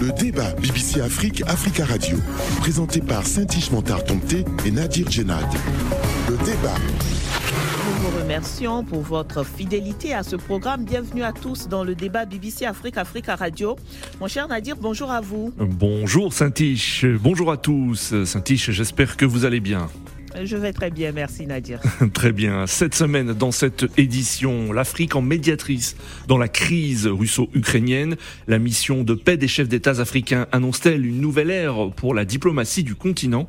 Le débat BBC Afrique, Africa Radio, présenté par Saint-Ish Montard et Nadir Djenad. Le débat. Nous vous remercions pour votre fidélité à ce programme. Bienvenue à tous dans le débat BBC Afrique, Africa Radio. Mon cher Nadir, bonjour à vous. Bonjour Saint-Ish, bonjour à tous. Saint-Ish, j'espère que vous allez bien. Je vais très bien, merci Nadir. très bien. Cette semaine, dans cette édition, l'Afrique en médiatrice dans la crise russo-ukrainienne. La mission de paix des chefs d'État africains annonce-t-elle une nouvelle ère pour la diplomatie du continent?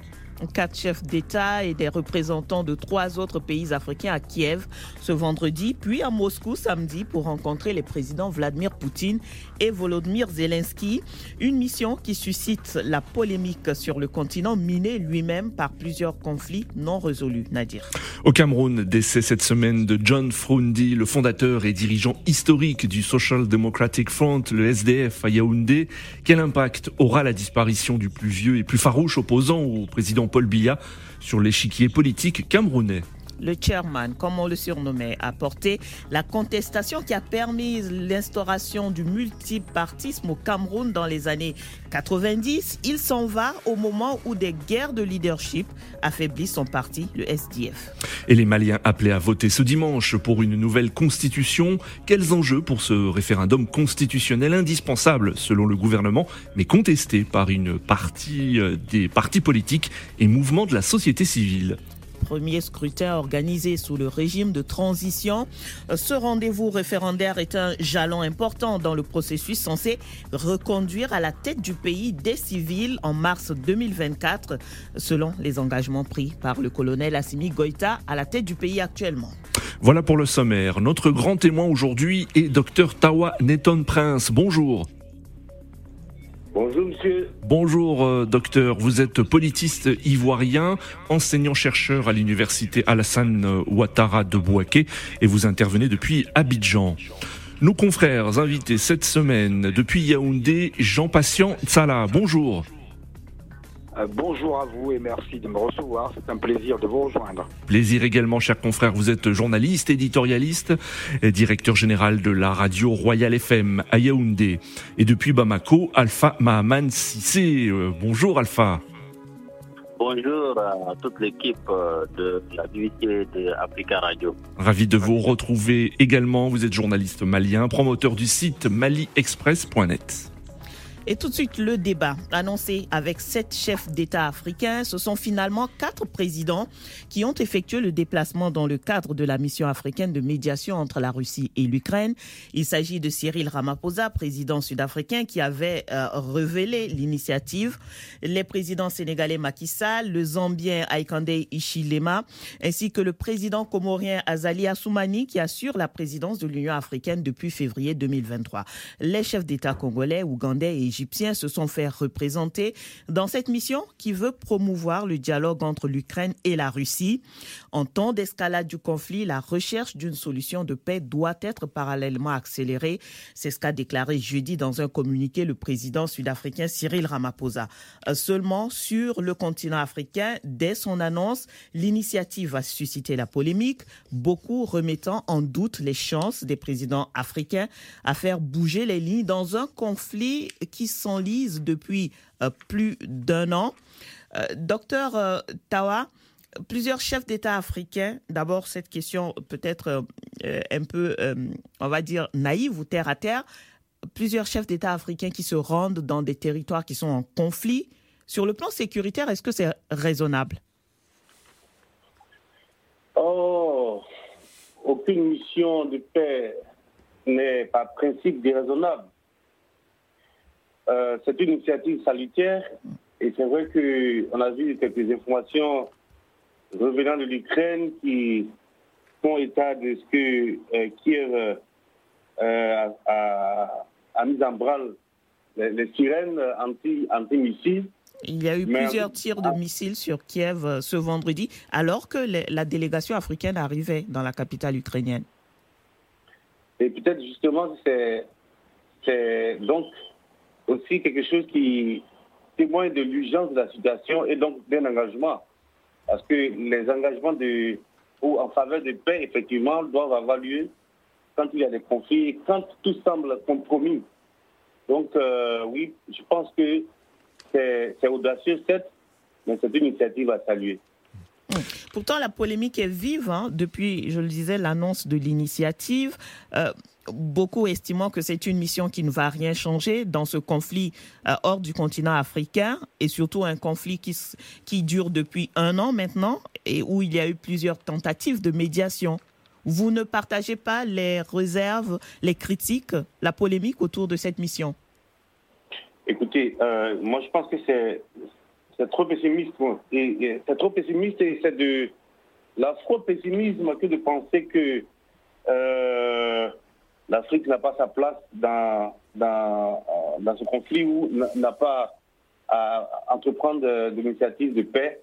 Quatre chefs d'État et des représentants de trois autres pays africains à Kiev ce vendredi, puis à Moscou samedi pour rencontrer les présidents Vladimir Poutine et Volodymyr Zelensky. Une mission qui suscite la polémique sur le continent miné lui-même par plusieurs conflits non résolus. Nadir. Au Cameroun, décès cette semaine de John Frundi, le fondateur et dirigeant historique du Social Democratic Front, le SDF à Yaoundé. Quel impact aura la disparition du plus vieux et plus farouche opposant au président Paul Biya sur l'échiquier politique camerounais le chairman, comme on le surnommait, a porté la contestation qui a permis l'instauration du multipartisme au Cameroun dans les années 90. Il s'en va au moment où des guerres de leadership affaiblissent son parti, le SDF. Et les Maliens appelés à voter ce dimanche pour une nouvelle constitution. Quels enjeux pour ce référendum constitutionnel indispensable selon le gouvernement, mais contesté par une partie euh, des partis politiques et mouvements de la société civile? Premier scrutin organisé sous le régime de transition. Ce rendez-vous référendaire est un jalon important dans le processus censé reconduire à la tête du pays des civils en mars 2024, selon les engagements pris par le colonel Assimi Goïta à la tête du pays actuellement. Voilà pour le sommaire. Notre grand témoin aujourd'hui est Dr Tawa Neton Prince. Bonjour. Bonjour monsieur. Bonjour euh, docteur, vous êtes politiste ivoirien, enseignant-chercheur à l'université Alassane Ouattara de Bouaké et vous intervenez depuis Abidjan. Nos confrères invités cette semaine depuis Yaoundé, Jean Patient Tsala. Bonjour. Euh, bonjour à vous et merci de me recevoir. C'est un plaisir de vous rejoindre. Plaisir également, cher confrère. Vous êtes journaliste, éditorialiste, et directeur général de la radio Royal FM à Yaoundé. Et depuis Bamako, Alpha Mahaman Sissé. Euh, bonjour Alpha. Bonjour à toute l'équipe euh, de la BBC de Africa Radio. Ravi de vous retrouver également. Vous êtes journaliste malien, promoteur du site maliexpress.net. Et tout de suite, le débat annoncé avec sept chefs d'État africains. Ce sont finalement quatre présidents qui ont effectué le déplacement dans le cadre de la mission africaine de médiation entre la Russie et l'Ukraine. Il s'agit de Cyril Ramaphosa, président sud-africain, qui avait euh, révélé l'initiative. Les présidents sénégalais Macky Sall, le Zambien Aikande Ishilema, ainsi que le président comorien Azali Assoumani, qui assure la présidence de l'Union africaine depuis février 2023. Les chefs d'État congolais, ougandais et égyptiens se sont fait représenter dans cette mission qui veut promouvoir le dialogue entre l'Ukraine et la Russie. En temps d'escalade du conflit, la recherche d'une solution de paix doit être parallèlement accélérée. C'est ce qu'a déclaré jeudi dans un communiqué le président sud-africain Cyril Ramaphosa. Euh, seulement sur le continent africain, dès son annonce, l'initiative a suscité la polémique, beaucoup remettant en doute les chances des présidents africains à faire bouger les lignes dans un conflit qui s'enlise depuis euh, plus d'un an. Euh, docteur euh, Tawa, plusieurs chefs d'État africains, d'abord cette question peut-être un peu, on va dire, naïve ou terre à terre, plusieurs chefs d'État africains qui se rendent dans des territoires qui sont en conflit. Sur le plan sécuritaire, est-ce que c'est raisonnable? Oh, aucune mission de paix n'est par principe déraisonnable. Euh, c'est une initiative salutaire et c'est vrai qu'on a vu quelques informations revenant de l'Ukraine qui font état de ce que euh, Kiev euh, a, mis en branle les, sirènes anti-missiles. il y a eu plusieurs tirs de missiles sur Kiev ce vendredi, alors que la délégation africaine arrivait dans la capitale ukrainienne. Et peut-être justement, c'est donc aussi quelque chose qui témoigne de l'urgence de la situation et donc d'un engagement. Parce que les engagements en faveur de paix, effectivement, doivent avoir lieu quand il y a des conflits, quand tout semble compromis. Donc, oui, je pense que c'est audacieux, certes, mais c'est une initiative à saluer. Pourtant, la polémique est vive hein, depuis, je le disais, l'annonce de l'initiative. Euh, beaucoup estimant que c'est une mission qui ne va rien changer dans ce conflit euh, hors du continent africain et surtout un conflit qui, qui dure depuis un an maintenant et où il y a eu plusieurs tentatives de médiation. Vous ne partagez pas les réserves, les critiques, la polémique autour de cette mission? Écoutez, euh, moi je pense que c'est trop pessimiste. C'est trop pessimiste et c'est de l'afro-pessimisme que de penser que euh, l'Afrique n'a pas sa place dans, dans, euh, dans ce conflit ou n'a pas à entreprendre des initiatives de paix.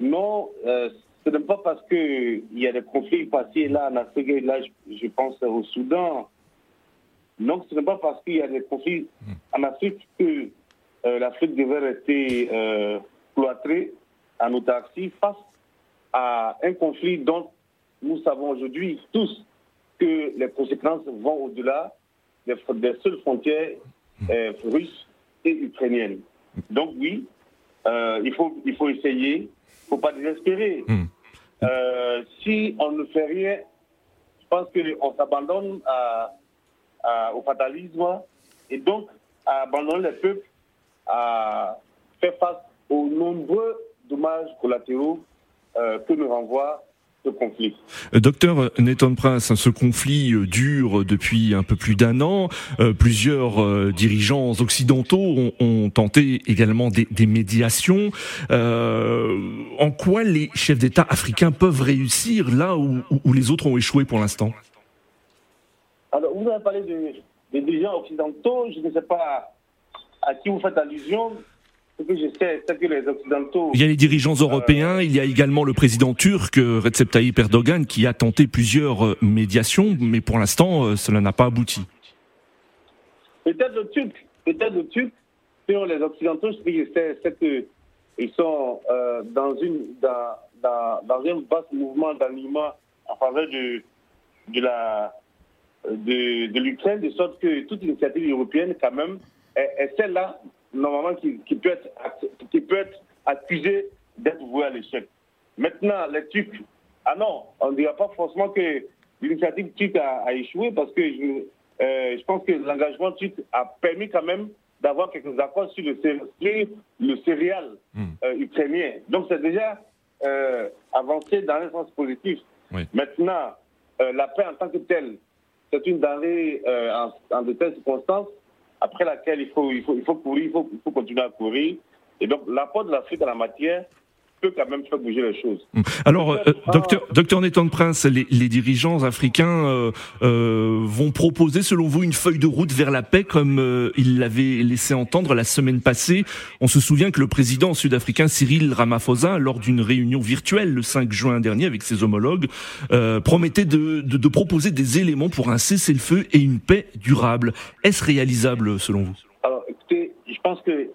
Non, euh, ce n'est pas parce qu'il y a des conflits passés là en Afrique, là je, pense au Soudan. Non, ce n'est pas parce qu'il y a des conflits en Afrique que euh, l'Afrique devait rester euh, cloîtrée en autarcie face à un conflit dont nous savons aujourd'hui tous que les conséquences vont au-delà des, seules frontières euh, russes et ukrainiennes. Donc oui, il, faut, il faut essayer, il ne faut pas désespérer. Hmm. si on ne fait rien, je pense qu'on s'abandonne au fatalisme et donc à abandonner les peuples à faire face aux nombreux dommages collatéraux euh, que nous renvoie ce conflit. Euh, docteur Nathan Prince, ce conflit euh, dure depuis un peu plus d'un an. plusieurs dirigeants occidentaux ont, tenté également des, médiations. en quoi les chefs d'État africains peuvent réussir là où, les autres ont échoué pour l'instant? Alors, vous avez parlé des dirigeants occidentaux. Je ne sais pas à qui vous faites allusion, ce que je sais, c'est que les Occidentaux... Il y a les dirigeants euh, européens, il y a également le président turc, euh, Recep Tayyip Erdogan, qui a tenté plusieurs euh, médiations, mais pour l'instant, cela n'a pas abouti. Peut-être le Turc, peut-être le Turc, sur les Occidentaux, ce que je sais, c'est qu'ils sont dans, une, dans, dans, dans un vaste mouvement d'animation en faveur de, de la de, de l'Ukraine, de sorte que toute initiative européenne, quand même, est, celle-là, normalement, qui, peut être, qui peut être accusée d'être vouée à l'échec. Maintenant, les Turcs, ah non, on ne dira pas forcément que l'initiative turque a, échoué parce que je, euh, je pense que l'engagement turc a permis quand même d'avoir quelques accords sur le, le céréal hmm. euh, ukrainien. Donc c'est déjà euh, avancé dans un sens positif. Maintenant, la paix en tant que telle, c'est une denrée en, en de telles circonstances après laquelle il faut, il faut, il faut courir, il faut, il faut continuer à courir. Et donc, l'apport de l'Afrique en la matière, peut quand même faire bouger les choses. Hum. Alors, euh, docteur, docteur Nathan Prince, les, les, dirigeants africains euh, euh, vont proposer, selon vous, une feuille de route vers la paix, comme euh, ils l'avaient laissé entendre la semaine passée. On se souvient que le président sud-africain Cyril Ramaphosa, lors d'une réunion virtuelle le 5 juin dernier avec ses homologues, euh, promettait de, de, de proposer des éléments pour un cessez-le-feu et une paix durable. Est-ce réalisable, selon vous? Alors, écoutez, je pense que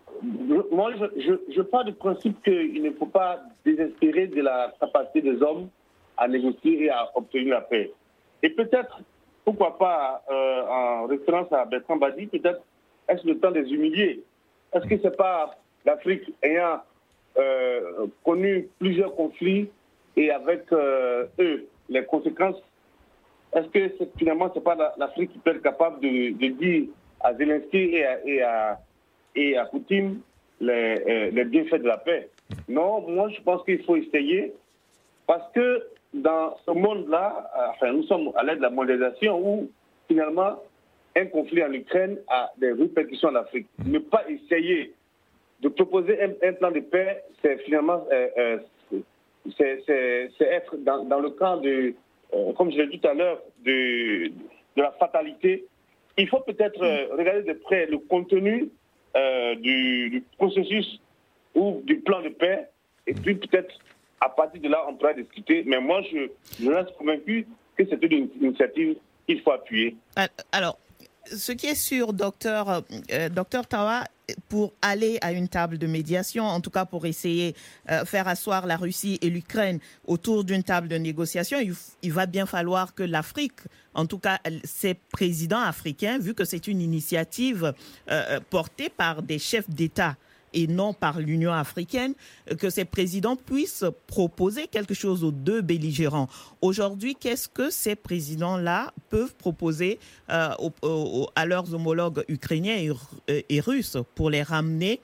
moi, je, je, pars du principe qu'il ne faut pas désespérer de la capacité des hommes à négocier et à obtenir la paix. Et peut-être, pourquoi pas, euh, en référence à Bertrand Badi, peut-être est-ce le temps des humilier Est-ce que c'est pas l'Afrique ayant euh, connu plusieurs conflits et avec euh, eux les conséquences? Est-ce que finalement c'est pas l'Afrique qui peut être capable de, dire à Zelensky et et à et à Poutine les, euh, les bienfaits de la paix. Non, moi je pense qu'il faut essayer parce que dans ce monde-là, euh, enfin, nous sommes à l'aide de la mondialisation où finalement un conflit en Ukraine a des répercussions en Afrique. Mm. Ne pas essayer de proposer un, plan de paix, c'est finalement euh, c'est être dans, dans, le camp de, comme je l'ai dit tout à l'heure, de, de la fatalité. Il faut peut-être regarder de près le contenu euh, du, processus ou du plan de paix. Et puis peut-être à partir de là, on pourra discuter. Mais moi, je, je reste convaincu que c'est une initiative qu'il faut appuyer. Alors, ce qui est sûr, docteur, euh, docteur Tawa, pour aller à une table de médiation, en tout cas pour essayer de faire asseoir la Russie et l'Ukraine autour d'une table de négociation, il, va bien falloir que l'Afrique, en tout cas ses présidents africains, vu que c'est une initiative portée par des chefs d'État, et non par l'Union africaine, que ces présidents puissent proposer quelque chose aux deux belligérants. Aujourd'hui, qu'est-ce que ces présidents-là peuvent proposer euh, à leurs homologues ukrainiens et, russes pour les ramener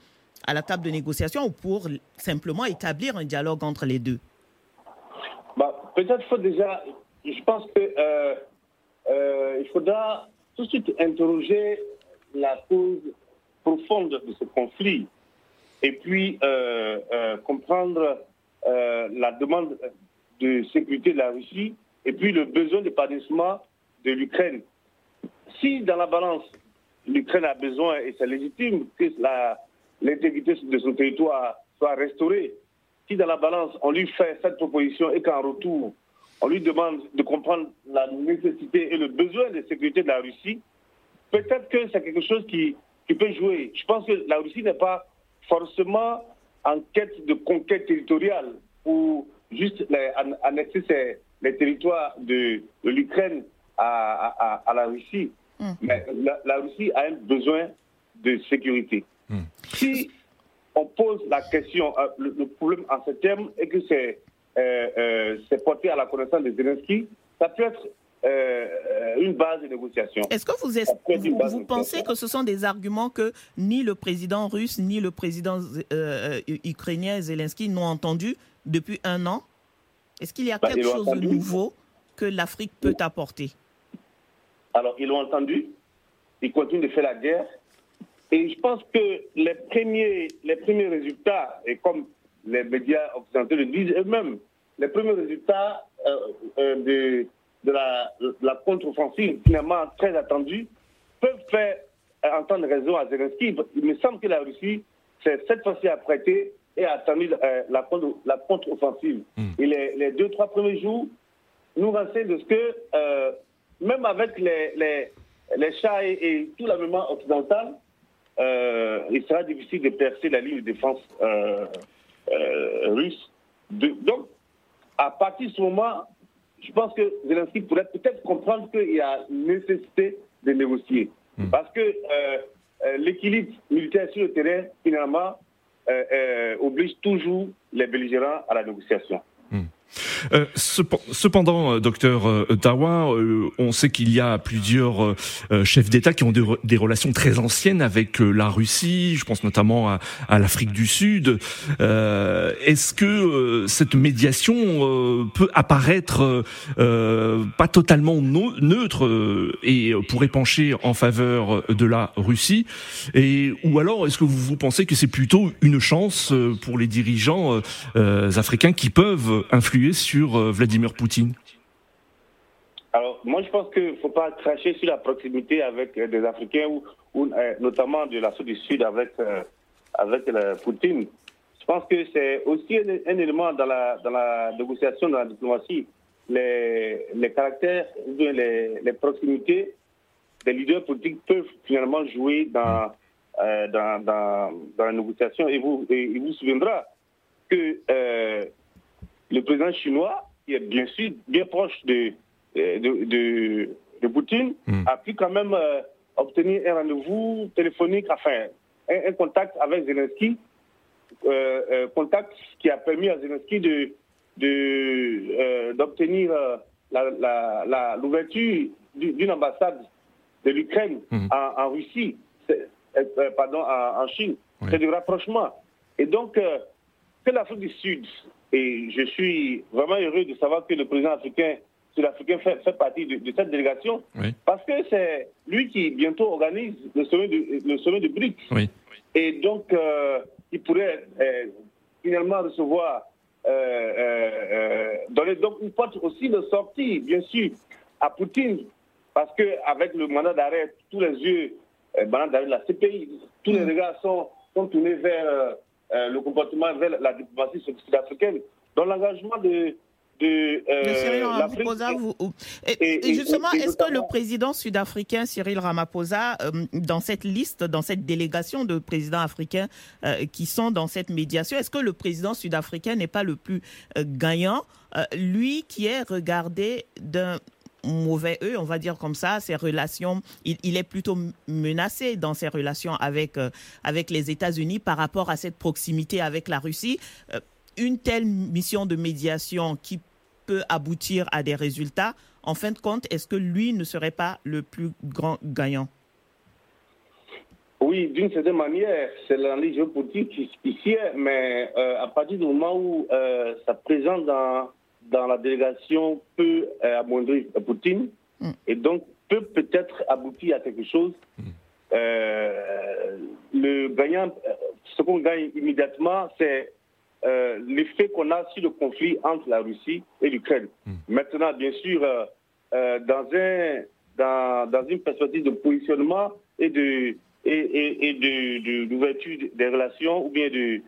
à la table de négociation ou pour simplement établir un dialogue entre les deux? Bah, Peut-être faut déjà, je pense euh, euh, faudra tout de suite interroger la cause profonde de ce conflit et puis euh, euh, comprendre euh, la demande de sécurité de la Russie et puis le besoin d'épanouissement de l'Ukraine. Si dans la balance, l'Ukraine a besoin, et c'est légitime, que l'intégrité de son territoire soit restaurée, si dans la balance, on lui fait cette proposition et qu'en retour, on lui demande de comprendre la nécessité et le besoin de sécurité de la Russie, peut-être que c'est quelque chose qui peut jouer. Je pense que la Russie n'est pas forcément en quête de conquête territoriale ou juste annexer les territoires de, l'Ukraine à, la Russie. Hmm. Mais la, Russie a un besoin de sécurité. Hmm. Si on pose la question, euh, le, problème en ce terme est que c'est euh, euh, porté à la connaissance de Zelensky, ça peut être euh, une base de négociation. Est-ce que vous, vous, pensez que ce sont des arguments que ni le président russe ni le président euh, ukrainien Zelensky n'ont entendus depuis un an? Est-ce qu'il y a bah, quelque chose de nouveau que l'Afrique peut apporter? Alors, ils l'ont entendu. Ils continuent de faire la guerre. Et je pense que les premiers, les premiers résultats, et comme les médias occidentaux le disent eux-mêmes, les premiers résultats euh, de de la, contre-offensive, finalement très attendue, peuvent faire entendre raison à Zelensky. Il me semble que la Russie s'est cette fois-ci apprêtée et a attendu euh, la, la contre-offensive. Hmm. Et les, deux, trois premiers jours nous renseignent de ce que, euh, même avec les, les, les chats et, tout l'armement occidental, euh, il sera difficile de percer la ligne de défense russe. donc, à partir de ce moment, je pense que Zelensky pourrait peut-être comprendre qu'il y a nécessité de négocier. Hmm. Parce que euh, euh, l'équilibre militaire sur le terrain, finalement, euh, oblige toujours les belligérants à la négociation. Euh, cependant, euh, docteur euh, Tawa, on sait qu'il y a plusieurs chefs d'État qui ont des, relations très anciennes avec la Russie. Je pense notamment à, l'Afrique du Sud. Est-ce que cette médiation peut apparaître pas totalement neutre et pourrait pencher en faveur de la Russie? Et ou alors est-ce que vous pensez que c'est plutôt une chance pour les dirigeants africains qui peuvent influer sur sur euh, Vladimir Poutine alors, moi, je pense qu'il ne faut pas cracher sur la proximité avec euh, des Africains, ou, euh, notamment de l'Afrique du Sud avec, avec Poutine. Je pense que c'est aussi un, élément dans la, dans la négociation, dans la diplomatie. Les, les caractères, les, les proximités des leaders politiques peuvent finalement jouer dans, dans, dans, la négociation. Et vous, et, il vous souviendra que le président chinois, qui est bien sûr bien proche de, euh, de, de, Poutine, hmm. a pu quand même euh, obtenir un rendez-vous téléphonique, enfin, un, contact avec Zelensky, euh, contact qui a permis à Zelensky de d'obtenir l'ouverture d'une ambassade de l'Ukraine hmm. en, Russie, pardon, en, Chine. C'est du rapprochement. Et donc, que l'Afrique du Sud et je suis vraiment heureux de savoir que le président africain sud-africain fait, fait, partie de, cette délégation, parce que c'est lui qui bientôt organise le sommet de, le sommet de BRICS. Et donc, euh, il pourrait euh, finalement recevoir, euh, donner donc une porte aussi de sortie, bien sûr, à Poutine, parce qu'avec le mandat d'arrêt, tous les yeux, le mandat d'arrêt de la CPI, tous les mm. regards sont, sont tournés vers euh, le comportement vers la diplomatie sud-africaine. Donc l'engagement de, de, euh, Cyril Ramaphosa. et, justement, est-ce que le président sud-africain Cyril Ramaphosa, euh, dans cette liste, dans cette délégation de présidents africains qui sont dans cette médiation, est-ce que le président sud-africain n'est pas le plus gagnant, lui qui est regardé d'un mauvais œil, on va dire comme ça, ses relations, il, est plutôt menacé dans ses relations avec, avec les États-Unis par rapport à cette proximité avec la Russie. Une telle mission de médiation qui peut aboutir à des résultats, en fin de compte, est-ce que lui ne serait pas le plus grand gagnant? Oui, d'une certaine manière, c'est l'analyse géopolitique ici, mais euh, à partir du moment où euh, sa présence dans, dans la délégation peut euh, amoindrir Poutine, mm. et donc peut peut-être aboutir à quelque chose, mm. le gagnant, ce qu'on gagne immédiatement, c'est euh, l'effet qu'on a sur le conflit entre la Russie et l'Ukraine. Hmm. Maintenant, bien sûr, euh, euh, dans, un, dans, dans, une perspective de positionnement et de et, et, d'ouverture des relations ou bien de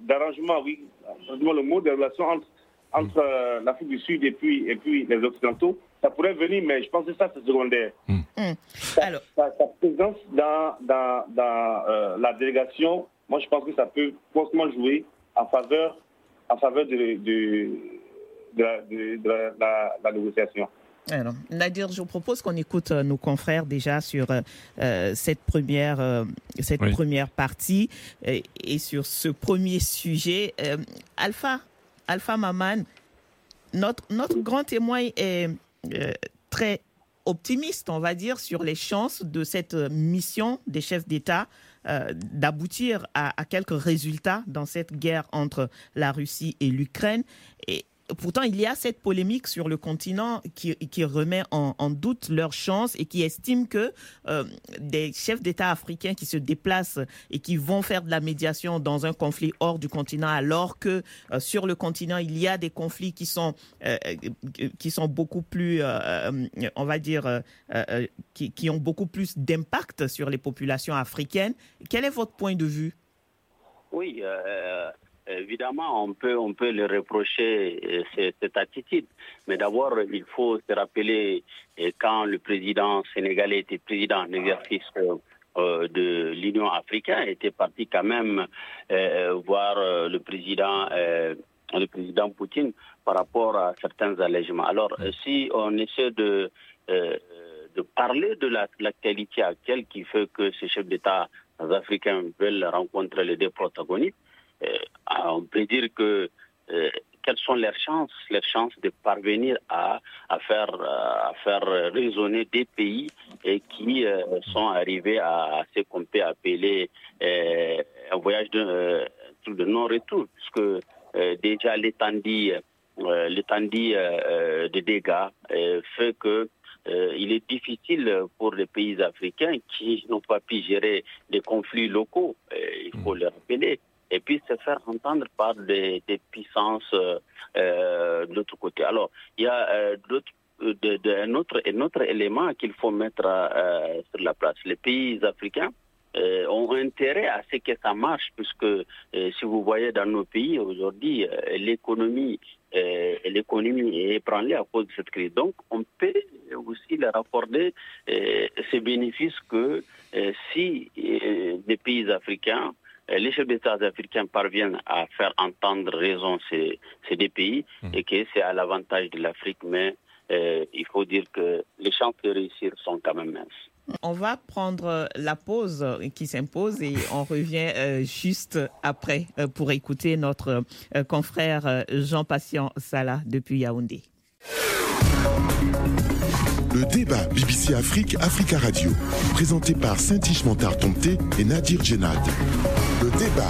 d'arrangement, oui, le mot des relations entre, entre hmm. l'Afrique du Sud et puis, et puis les Occidentaux, ça pourrait venir, mais je pense que ça, c'est secondaire. Hmm. Alors... Sa, présence dans, dans, dans la délégation moi, je pense que ça peut forcément jouer en faveur, en faveur de, de, de, la, négociation. Alors, Nadir, je vous propose qu'on écoute euh, nos confrères déjà sur euh, euh, cette première cette première partie et, sur ce premier sujet. Alpha, Alpha Maman, notre notre grand témoin est très optimiste, on va dire, sur les chances de cette mission des chefs d'État d'aboutir à, à, quelques résultats dans cette guerre entre la Russie et l'Ukraine. Et pourtant, il y a cette polémique sur le continent qui, remet en, doute leurs chances et qui estime que euh, des chefs d'État africains qui se déplacent et qui vont faire de la médiation dans un conflit hors du continent, alors que euh, sur le continent, il y a des conflits qui sont, euh, qui sont beaucoup plus, on va dire, qui, ont beaucoup plus d'impact sur les populations africaines. Quel est votre point de vue? Oui. Évidemment, on peut, on peut le reprocher euh, cette, attitude. Mais d'abord, il faut se rappeler euh, quand le président sénégalais était président en exercice euh, de l'Union africaine, était parti quand même voir le président, le président Poutine par rapport à certains allègements. Alors, si on essaie de, de parler de l'actualité actuelle qui fait que ces chefs d'État africains veulent rencontrer les deux protagonistes, on peut dire que euh, quelles sont leurs chances, leurs chances de parvenir à, à faire à faire résonner des pays et qui euh, sont arrivés à, ce qu'on peut appeler un voyage de, de non-retour, puisque déjà l'étendue l'étendue des dégâts fait que il est difficile pour les pays africains qui n'ont pas pu gérer des conflits locaux, il faut le rappeler, et puis se faire entendre par des, des puissances euh, euh de l'autre côté. Alors, il y a euh, de, un, autre, élément qu'il faut mettre euh, sur la place. Les pays africains euh, ont intérêt à ce que ça marche, puisque euh, si vous voyez dans nos pays aujourd'hui, l'économie l'économie est ébranlée à cause de cette crise. Donc, on peut aussi leur accorder ces bénéfices que si les pays africains euh, les chefs d'État africains parviennent à faire entendre raison ces, ces deux pays hmm. et que c'est à l'avantage de l'Afrique, mais euh, il faut dire que les chances de réussir sont quand même minces. On va prendre la pause qui s'impose et on revient euh, juste après pour écouter notre confrère Jean-Patient Salah depuis Yaoundé. Le débat BBC Afrique, Africa Radio, présenté par Saint-Ish Montard et Nadir Djenad. Le débat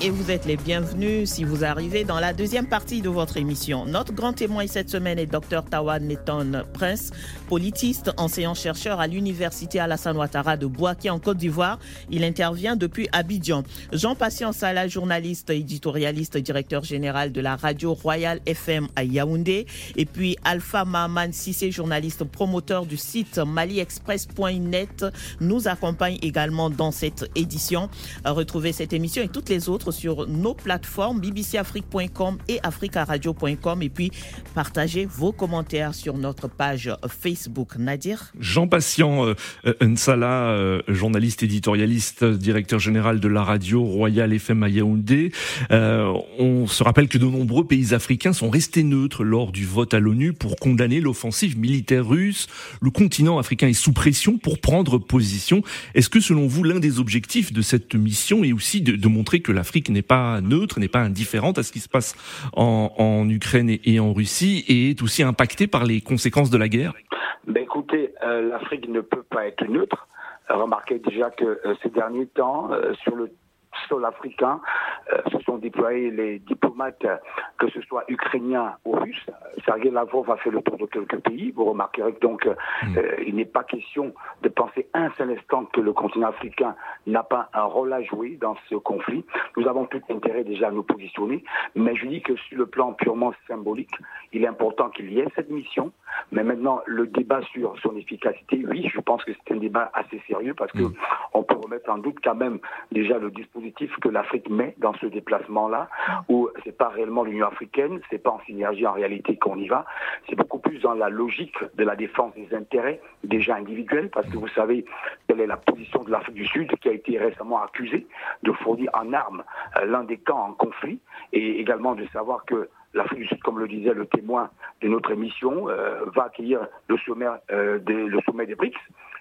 et vous êtes les bienvenus si vous arrivez dans la deuxième partie de votre émission. Notre grand témoin cette semaine est Dr Tawad Neton Prince, politiste, enseignant-chercheur à l'Université Alassane Ouattara de Boaké en Côte d'Ivoire. Il intervient depuis Abidjan. Jean-Patient Salah, journaliste, éditorialiste, directeur général de la radio Royal FM à Yaoundé. Et puis Alpha Maman Sissé, journaliste, promoteur du site maliexpress.net, nous accompagne également dans cette édition. Retrouvez cette émission et toutes les autres sur nos plateformes bbcafrique.com et africaradio.com et puis partagez vos commentaires sur notre page Facebook. Nadir? Jean Patient euh, Nsala, euh, journaliste éditorialiste, directeur général de la radio Royal FM à Yaoundé. Euh, on se rappelle que de nombreux pays africains sont restés neutres lors du vote à l'ONU pour condamner l'offensive militaire russe. Le continent africain est sous pression pour prendre position. Est-ce que selon vous, l'un des objectifs de cette mission est aussi de, montrer que l'Afrique n'est pas neutre, n'est pas indifférente à ce qui se passe en, Ukraine et, en Russie et est aussi impactée par les conséquences de la guerre ben Écoutez, euh, l'Afrique ne peut pas être neutre. Remarquez déjà que euh, ces derniers temps, euh, sur le sol africain euh, se sont déployés les diplomates, que ce soit ukrainiens ou russes. Sergei Lavrov a fait le tour de quelques pays. Vous remarquerez que donc mm. euh, il n'est pas question de penser un seul instant que le continent africain n'a pas un rôle à jouer dans ce conflit. Nous avons tout intérêt déjà à nous positionner, mais je dis que sur le plan purement symbolique, il est important qu'il y ait cette mission. Mais maintenant, le débat sur son efficacité, oui, je pense que c'est un débat assez sérieux parce que mm. on peut remettre en doute quand même déjà le dispositif que l'Afrique met dans ce déplacement-là, où c'est pas réellement l'Union africaine, c'est pas en synergie en réalité qu'on y va, c'est beaucoup plus dans la logique de la défense des intérêts déjà individuels, parce que vous savez quelle est la position de l'Afrique du Sud qui a été récemment accusée de fournir en armes euh, l'un des camps en conflit, et également de savoir que l'Afrique du Sud, comme le disait le témoin de notre émission, euh, va accueillir le sommet, euh, des, le sommet des BRICS.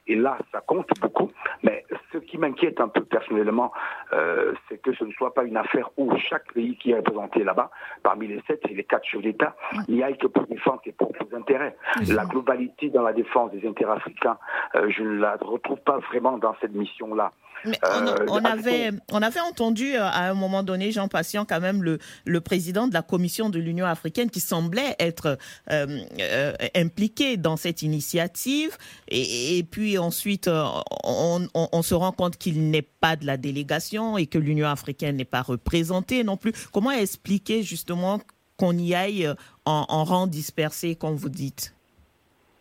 Et là, ça compte beaucoup. Mais ce qui m'inquiète un peu personnellement, euh, c'est que ce ne soit pas une affaire où chaque pays qui est représenté là-bas, parmi les sept et les quatre chefs d'État, n'y aille que pour défendre ses propres intérêts. La globalité dans la défense des intérêts africains, je ne la retrouve pas vraiment dans cette mission-là. Mais on, euh, avait, on avait entendu euh, à un moment donné, Jean Patient, quand même le, le président de la Commission de l'Union africaine qui semblait être euh, impliqué dans cette initiative. Et, puis ensuite, on, on, se rend compte qu'il n'est pas de la délégation et que l'Union africaine n'est pas représentée non plus. Comment expliquer justement qu'on y aille en, en rang dispersé, comme vous dites?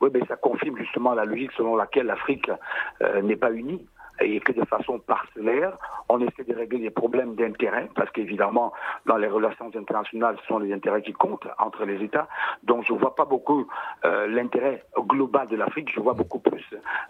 Oui, mais ça confirme justement la logique selon laquelle l'Afrique n'est pas unie et que de façon parcellaire, on essaie de régler des problèmes d'intérêt, parce qu'évidemment, dans les relations internationales, ce sont les intérêts qui comptent entre les États. Donc je ne vois pas beaucoup euh, l'intérêt global de l'Afrique, je vois beaucoup plus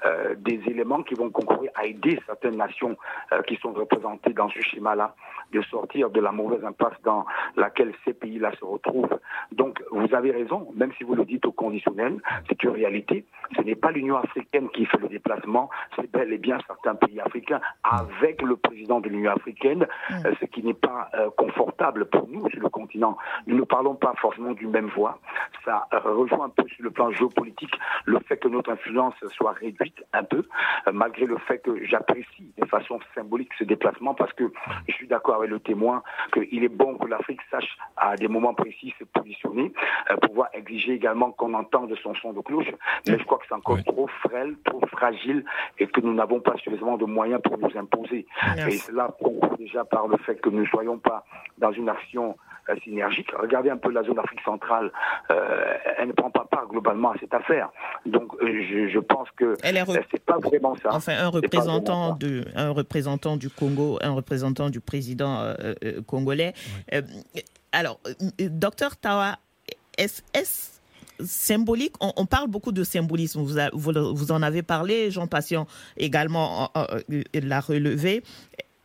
euh, des éléments qui vont concourir à aider certaines nations euh, qui sont représentées dans ce schéma-là de sortir de la mauvaise impasse dans laquelle ces pays-là se retrouvent. Donc vous avez raison, même si vous le dites au conditionnel, c'est une réalité. Ce n'est pas l'Union africaine qui fait le déplacement, c'est bel et bien certains pays africains avec le président de l'Union africaine, mm. euh, ce qui n'est pas euh, confortable pour nous sur le continent. Nous ne parlons pas forcément d'une même voix. Ça euh, rejoint un peu sur le plan géopolitique le fait que notre influence soit réduite un peu, malgré le fait que j'apprécie de façon symbolique ce déplacement parce que je suis d'accord avec le témoin qu'il est bon que l'Afrique sache à des moments précis se positionner, pouvoir exiger également qu'on entende son son de cloche. Mais je crois que c'est encore trop frêle, trop fragile et que nous n'avons pas suffisamment de moyens pour nous imposer. Et cela conclut déjà par le fait que nous ne soyons pas dans une action euh, synergique. Regardez un peu la zone Afrique centrale, euh, elle ne prend pas part globalement à cette affaire. Donc euh, je, pense que c'est pas vraiment ça. Enfin, un représentant de, un représentant du Congo, un représentant du président congolais. alors, docteur Tawa, est-ce symbolique, on, parle beaucoup de symbolisme, vous, vous, en avez parlé, Jean Passion également euh, euh, l'a relevé.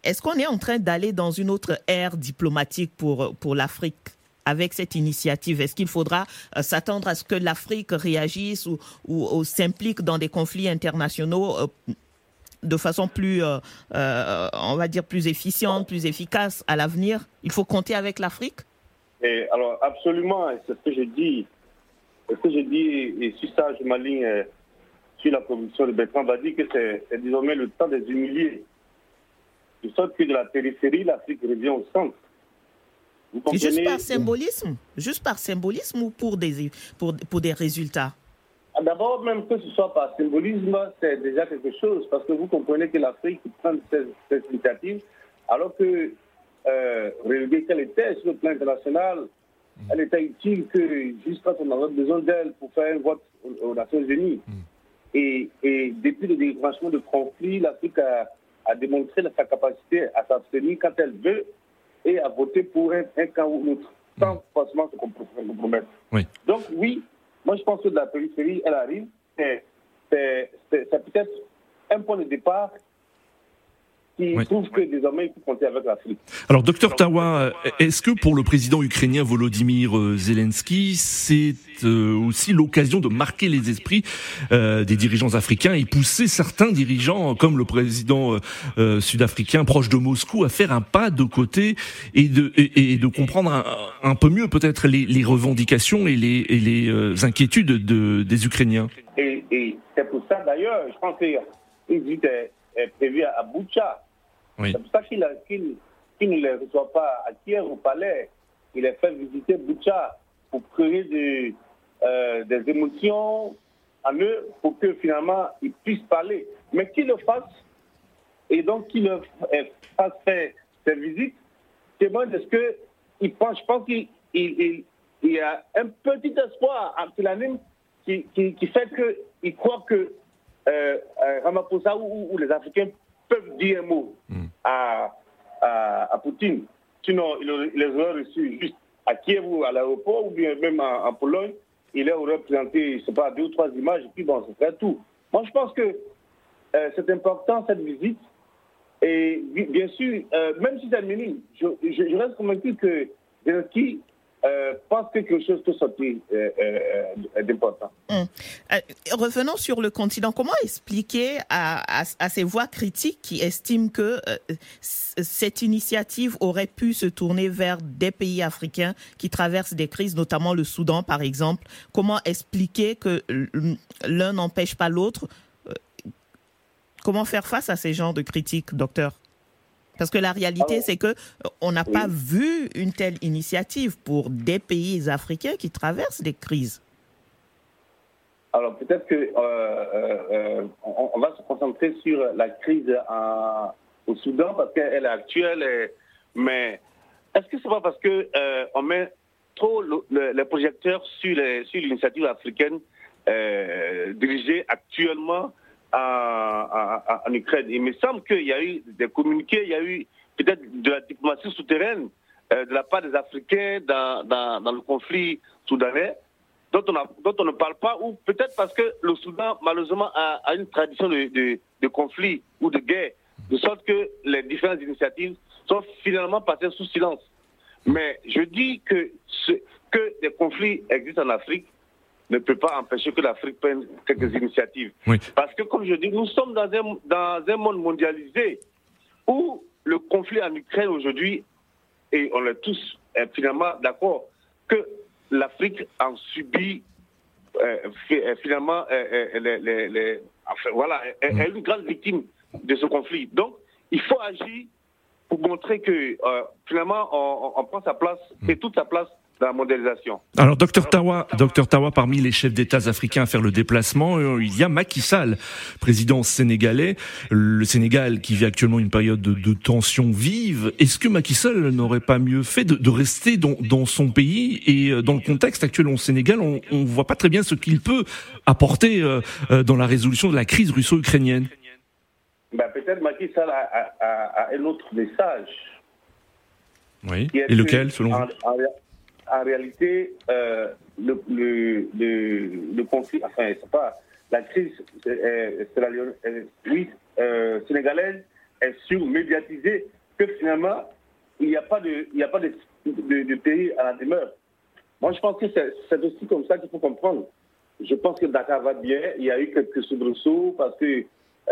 Est-ce qu'on est en train d'aller dans une autre ère diplomatique pour, pour l'Afrique avec cette initiative? Est-ce qu'il faudra euh, s'attendre à ce que l'Afrique réagisse ou, ou, s'implique dans des conflits internationaux de façon plus, on va dire, plus efficiente, plus efficace à l'avenir? Il faut compter avec l'Afrique? Alors, absolument, c'est ce que je dis. Ce que j'ai dit, et sur ça, je m'aligne euh, sur la commission de Bertrand dit que c'est désormais le temps des humiliés. De sorte que de la périphérie, l'Afrique revient au centre. Juste par symbolisme Juste par symbolisme ou pour des, pour, pour des résultats? Ah, D'abord, même que ce soit par symbolisme, c'est déjà quelque chose, parce que vous comprenez que l'Afrique prend cette, initiative, alors que euh, quelle était sur le plan international, elle était utile que juste quand on avait besoin d'elle pour faire un vote aux, Nations Unies. Mm. Et, et, depuis le déclenchement de conflit, l'Afrique a, a, démontré sa capacité à s'abstenir quand elle veut et à voter pour un, camp ou l'autre, sans mm. forcément se compromettre. Oui. Donc oui, moi je pense que de la périphérie, elle arrive. C'est peut-être un point de départ que désormais il faut compter avec l'Afrique. Alors, docteur Tawa, est-ce que pour le président ukrainien Volodymyr euh, Zelensky, c'est euh, aussi l'occasion de marquer les esprits euh, des dirigeants africains et pousser certains dirigeants, comme le président sud-africain proche de Moscou, à faire un pas de côté et de, et, de comprendre un, peu mieux peut-être les, revendications et les, et les inquiétudes de, des Ukrainiens? Et, c'est pour ça d'ailleurs, je pense est prévu à Boucha c'est pour ça qu'il ne les reçoit pas à Kiev au palais. Il les fait visiter Boucha pour créer euh, des, émotions en eux pour que finalement ils puissent parler. Mais qu'il le fasse, et donc qu'il le fasse faire ces visites, témoigne de ce qu'il pense. Je pense qu'il y a un petit espoir en l'anime qui, qui, fait qu'il croit que euh, euh, Ramaphosa ou, les Africains peuvent dire un mot hmm. à, à, Poutine. Sinon, il, les aurait reçus juste à Kiev ou à l'aéroport, ou bien même en, Pologne. Il aurait présenté, je sais pas, deux ou trois images, et puis bon, ce serait tout. Moi, je pense que euh, c'est important, cette visite. Et bien sûr, euh, même si c'est minime, je, je, reste convaincu que Zelensky euh, quelque chose peut sortir euh, euh, d'important. Hum. revenons sur le continent. Comment expliquer à, ces voix critiques qui estiment que cette initiative aurait pu se tourner vers des pays africains qui traversent des crises, notamment le Soudan par exemple? Comment expliquer que l'un n'empêche pas l'autre? Comment faire face à ces genres de critiques, docteur? Parce que la réalité, c'est que euh, on n'a pas vu une telle initiative pour des pays africains qui traversent des crises. Alors peut-être que euh, euh, on, va se concentrer sur la crise au Soudan parce qu'elle est actuelle. mais est-ce que c'est pas parce que on met trop les projecteurs sur l'initiative africaine dirigée actuellement en, Ukraine. Il me semble qu'il y a eu des communiqués, il y a eu peut-être de la diplomatie souterraine euh, de la part des Africains dans, dans, le conflit soudanais, dont on, a, dont on, ne parle pas, ou peut-être parce que le Soudan, malheureusement, a, une tradition de, de, conflit ou de guerre, de sorte que les différentes initiatives sont finalement passées sous silence. Mais je dis que, que des conflits existent en Afrique, ne peut pas empêcher que l'Afrique prenne quelques initiatives. Parce que, comme je dis, nous sommes dans un, dans un monde mondialisé où le conflit en Ukraine aujourd'hui, et on est tous euh, finalement d'accord, que l'Afrique en subit euh, euh, finalement, les, voilà, est mm. une grande victime de ce conflit. Donc, il faut agir pour montrer que finalement, on, on, prend sa place et toute sa place la mondialisation. Alors, docteur Tawa, docteur Tawa, parmi les chefs d'État africains à faire le déplacement, euh, il y a Macky Sall, président sénégalais. Le Sénégal qui vit actuellement une période de, de tension vive. Est-ce que Macky Sall n'aurait pas mieux fait de, de rester dans, dans, son pays et euh, dans le contexte actuel au Sénégal, on ne voit pas très bien ce qu'il peut apporter euh, dans la résolution de la crise russo-ukrainienne? Ben, Peut-être Macky Sall a, a, a, un autre message. Oui. Et lequel, selon vous? en réalité, euh, le, conflit, enfin, c'est pas la crise euh, oui, euh, sénégalaise est surmédiatisée que finalement, il n'y a pas de, il y a pas de, de, pays à la demeure. Moi, je pense que c'est aussi comme ça qu'il faut comprendre. Je pense que Dakar va bien. Il y a eu quelques soubresauts parce que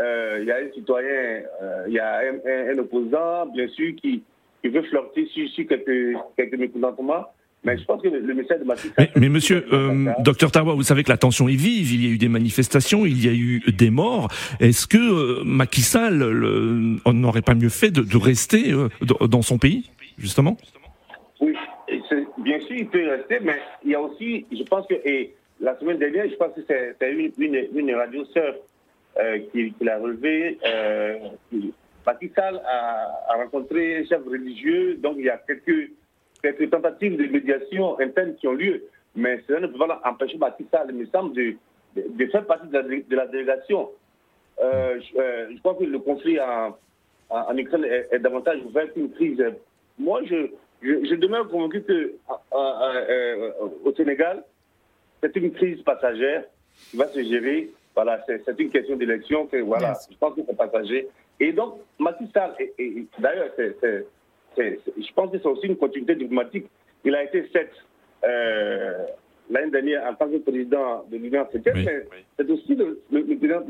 il y a un citoyen, il y a un, opposant, bien sûr, qui, qui veut flirter sur, sur quelques, quelques mécontentements. Mais je pense que le, message de Macky Mais, monsieur, euh, docteur Tawa, vous savez que la tension est vive. Il y a eu des manifestations, il y a eu des morts. Est-ce que euh, Macky Sall n'aurait pas mieux fait de, rester euh, dans son pays, justement? Oui, bien sûr, il peut rester, mais il y a aussi, je pense que, et la semaine dernière, je pense que c'est une, une, une radio sœur euh, qui, qui l'a relevé. Euh, Macky Sall a, a rencontré un chef religieux, donc il y a quelques quelques tentatives de médiation interne qui ont lieu, mais cela ne peut pas empêcher Batista, il me semble, de, de, faire partie de la, délégation. Euh, euh, je, crois que le conflit en, en Ukraine est, davantage ouvert qu'une crise moi, je, je, demeure convaincu que au Sénégal, c'est une crise passagère qui va se gérer. Voilà, c'est une question d'élection que voilà, je pense que c'est passager. Et donc, Macky Sall, et, d'ailleurs, je pense que c'est aussi une continuité diplomatique. Il a été sept euh, l'année dernière en tant que président de l'Union africaine, mais c'est aussi le, président,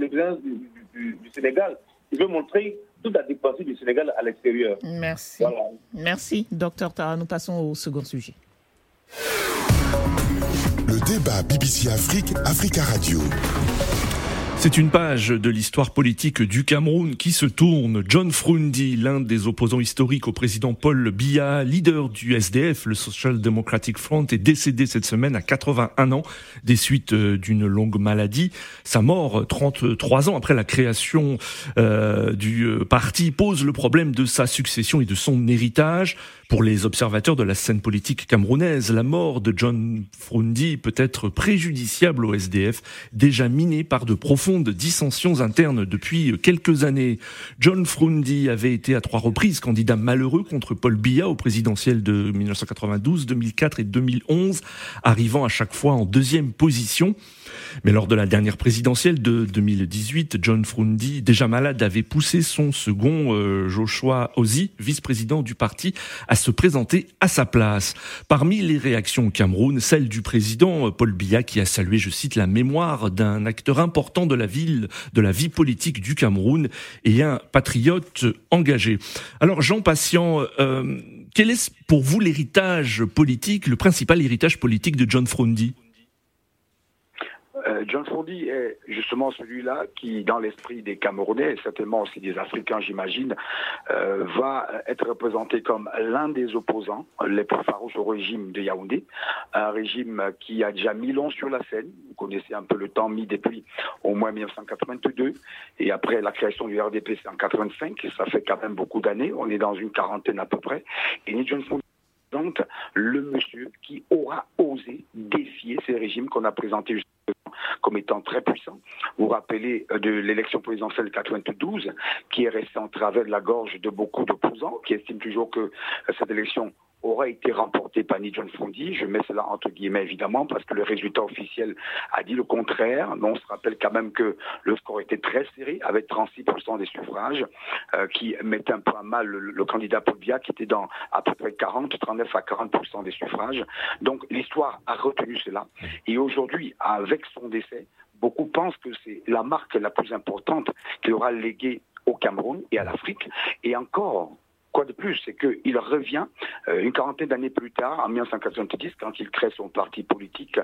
du, Sénégal. Il veut montrer toute la diplomatie du Sénégal à l'extérieur. Merci. Merci, docteur Tara. Nous passons au second sujet. Le débat BBC Afrique, Africa Radio. C'est une page de l'histoire politique du Cameroun qui se tourne. John Frundi, l'un des opposants historiques au président Paul Biya, leader du SDF, le Social Democratic Front, est décédé cette semaine à 81 ans des suites euh, d'une longue maladie. Sa mort, 33 ans après la création euh, du euh, parti, pose le problème de sa succession et de son héritage. Pour les observateurs de la scène politique camerounaise, la mort de John Frundi peut être préjudiciable au SDF, déjà miné par de profondes dissensions internes depuis quelques années. John Frundi avait été à trois reprises candidat malheureux contre Paul Biya au présidentiel de 1992, 2004 et 2011, arrivant à chaque fois en deuxième position. Mais lors de la dernière présidentielle de 2018, John Frundi, déjà malade, avait poussé son second euh, Joshua Ozzy, vice-président du parti, à se présenter à sa place. Parmi les réactions au Cameroun, celle du président euh, Paul Biya qui a salué, je cite, la mémoire d'un acteur important de la ville, de la vie politique du Cameroun et un patriote engagé. Alors Jean Patient, euh, quel est pour vous l'héritage politique, le principal héritage politique de John Frundi euh, John Fondy est justement celui-là qui, dans l'esprit des Camerounais, et certainement aussi des Africains, j'imagine, euh, va être représenté comme l'un des opposants les plus farouches au régime de Yaoundé, un régime qui a déjà mis long sur la scène. Vous connaissez un peu le temps mis depuis au moins 1982, et après la création du RDP, en 85, ça fait quand même beaucoup d'années. On est dans une quarantaine à peu près. Et ni John Fondy le monsieur qui aura osé défier ces régimes qu'on a présentés comme étant très puissants. Vous vous rappelez euh, de l'élection présidentielle de 92, qui est restée en travers de la gorge de beaucoup d'opposants, qui estiment toujours que euh, cette élection aurait été remporté par John Fondi. Je mets cela entre guillemets évidemment parce que le résultat officiel a dit le contraire. Mais on se rappelle quand même que le score était très serré avec 36% des suffrages euh, qui mettait un peu à mal le, candidat Paul Biya qui était dans à peu près 40, 39 à 40% des suffrages. Donc l'histoire a retenu cela. Et aujourd'hui, avec son décès, beaucoup pensent que c'est la marque la plus importante qu'il aura léguée au Cameroun et à l'Afrique. Et encore, Quoi de plus, c'est qu'il revient euh, une quarantaine d'années plus tard, en 1990, quand il crée son parti politique,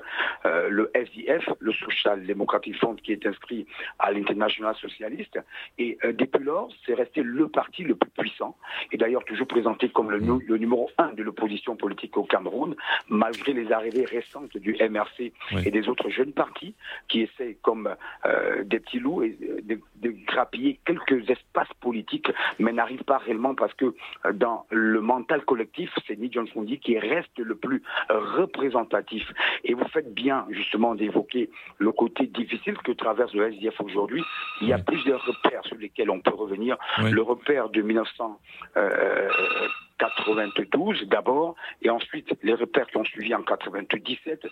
euh, le SIF, le Social Democratic Front, qui est inscrit à l'International Socialiste. Et euh, depuis lors, c'est resté le parti le plus puissant, et d'ailleurs toujours présenté comme le, numéro un de l'opposition politique au Cameroun, malgré les arrivées récentes du MRC et des autres jeunes partis qui essaient, comme des petits loups, de, de grappiller quelques espaces politiques, mais n'arrivent pas réellement parce que dans le mental collectif, c'est Ni John Fondi qui reste le plus représentatif. Et vous faites bien justement d'évoquer le côté difficile que traverse le SDF aujourd'hui. Il y a plusieurs repères sur lesquels on peut revenir. Le repère de 1992 euh, d'abord, et ensuite les repères qui ont suivi en 97,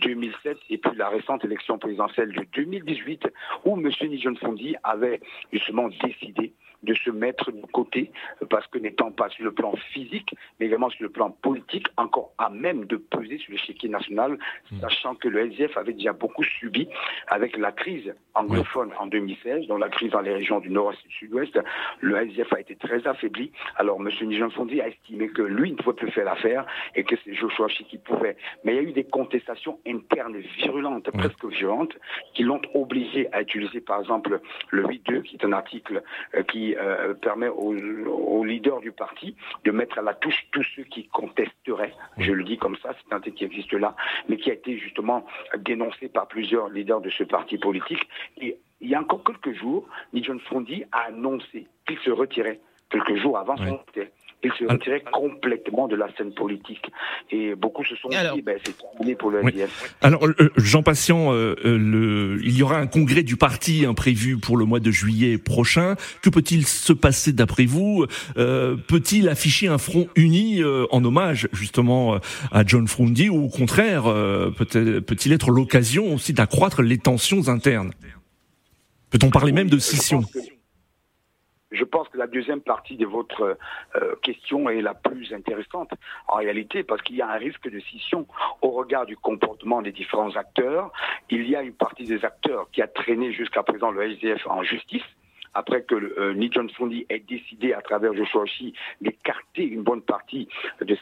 2007, et puis la récente élection présidentielle de 2018, où M. Nijon Fondi avait justement décidé de se mettre de côté, parce que n'étant pas sur le plan physique, mais également sur le plan politique, encore à même de peser sur l'échiquier national, hmm. sachant que le SDF avait déjà beaucoup subi avec la crise anglophone en 2016, dans la crise dans les régions du nord et du sud-ouest. Le SDF a été très affaibli. Alors, M. Nijan Fondi a estimé que lui ne pouvait plus faire l'affaire et que c'est Joshua Chi qui pouvait. Mais il y a eu des contestations internes virulentes, presque violentes, qui l'ont obligé à utiliser, par exemple, le 8.2, qui est un article euh, qui euh, permet aux, leaders du parti de mettre à la touche tous ceux qui contesteraient, je le dis comme ça, c'est un texte qui existe là, mais qui a été justement dénoncé par plusieurs leaders de ce parti politique. Et il y a encore quelques jours, John Fondi a annoncé qu'il se retirait quelques jours avant son il se retirait complètement de la scène politique. Et beaucoup se sont dit, ben, c'est terminé pour le SDF. Alors, euh, Jean Patient, euh, le, il y aura un congrès du parti prévu pour le mois de juillet prochain. Que peut-il se passer d'après vous? Peut-il afficher un front uni en hommage justement à John Frundi ou au contraire peut-il être l'occasion aussi d'accroître les tensions internes? Peut-on parler même de scission? Je pense que la deuxième partie de votre euh, question est la plus intéressante en réalité parce qu'il y a un risque de scission au regard du comportement des différents acteurs. Il y a une partie des acteurs qui a traîné jusqu'à présent le SDF en justice après que euh, John Fondi ait décidé à travers Joshua Oshi d'écarter une bonne partie de,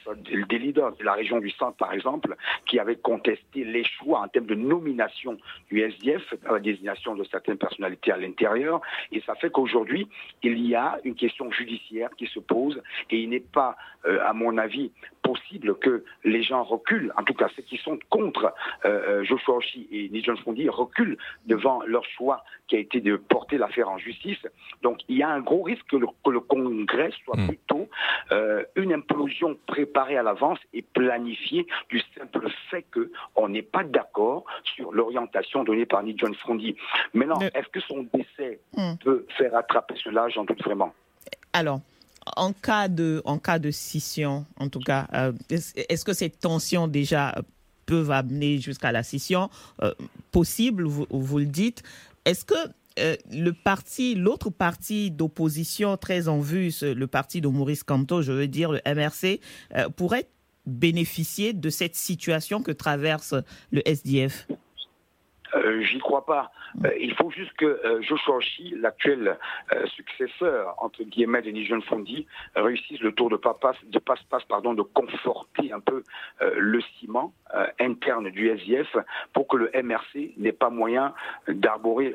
des leaders de la région du centre, par exemple, qui avaient contesté les choix en termes de nomination du SDF, la désignation de certaines personnalités à l'intérieur. Et ça fait qu'aujourd'hui, il y a une question judiciaire qui se pose et il n'est pas, euh, à mon avis, possible que les gens reculent, en tout cas ceux qui sont contre euh, euh Joshua Oshi et Nijon Fondi reculent devant leur choix qui a été de porter l'affaire en justice. Donc il y a un gros risque que le, Congrès soit hmm. plutôt euh, une implosion préparée à l'avance et planifiée du simple fait qu'on n'est pas d'accord sur l'orientation donnée par Nijon Fondi. Maintenant, est-ce que son décès hmm. peut faire attraper cela J'en doute vraiment. Alors, en cas de, en cas de scission, en tout cas, euh, est-ce que ces tensions déjà peuvent amener jusqu'à la scission? Euh, possible, vous, le dites. Est-ce que euh, le parti, l'autre parti d'opposition très en vue, le parti de Maurice Kamto, je veux dire le MRC, pourrait bénéficier de cette situation que traverse le SDF euh, j'y crois pas. Euh, il faut juste que euh, Joshua Oshie, l'actuel successeur entre guillemets de Nijon Fondi, réussisse le tour de passe de passe-passe de conforter un peu le ciment interne du SIF pour que le MRC n'ait pas moyen d'arborer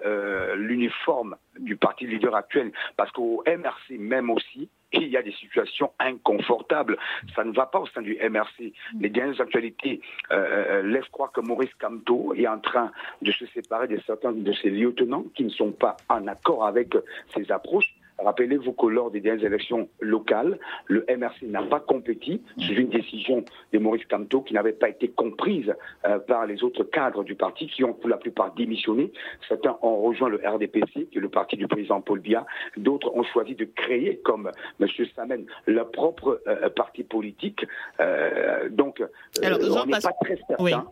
l'uniforme du parti leader actuel. Parce qu'au MRC même aussi, il y a des situations inconfortables. Ça ne va pas au sein du MRC. Les dernières actualités euh, euh, laissent croire que Maurice Camteau est en train de se séparer de certains de ses lieutenants qui ne sont pas en accord avec ses approches. Rappelez-vous que lors des dernières élections locales, le MRC n'a pas compétit sous une décision de Maurice Camteau qui n'avait pas été comprise euh, par les autres cadres du parti qui ont pour la plupart démissionné. Certains ont rejoint le RDPC, qui est le parti du président Paul Biya. D'autres ont choisi de créer, comme M. Samen, leur propre euh, parti politique. Euh, donc, on n'est pas très certain.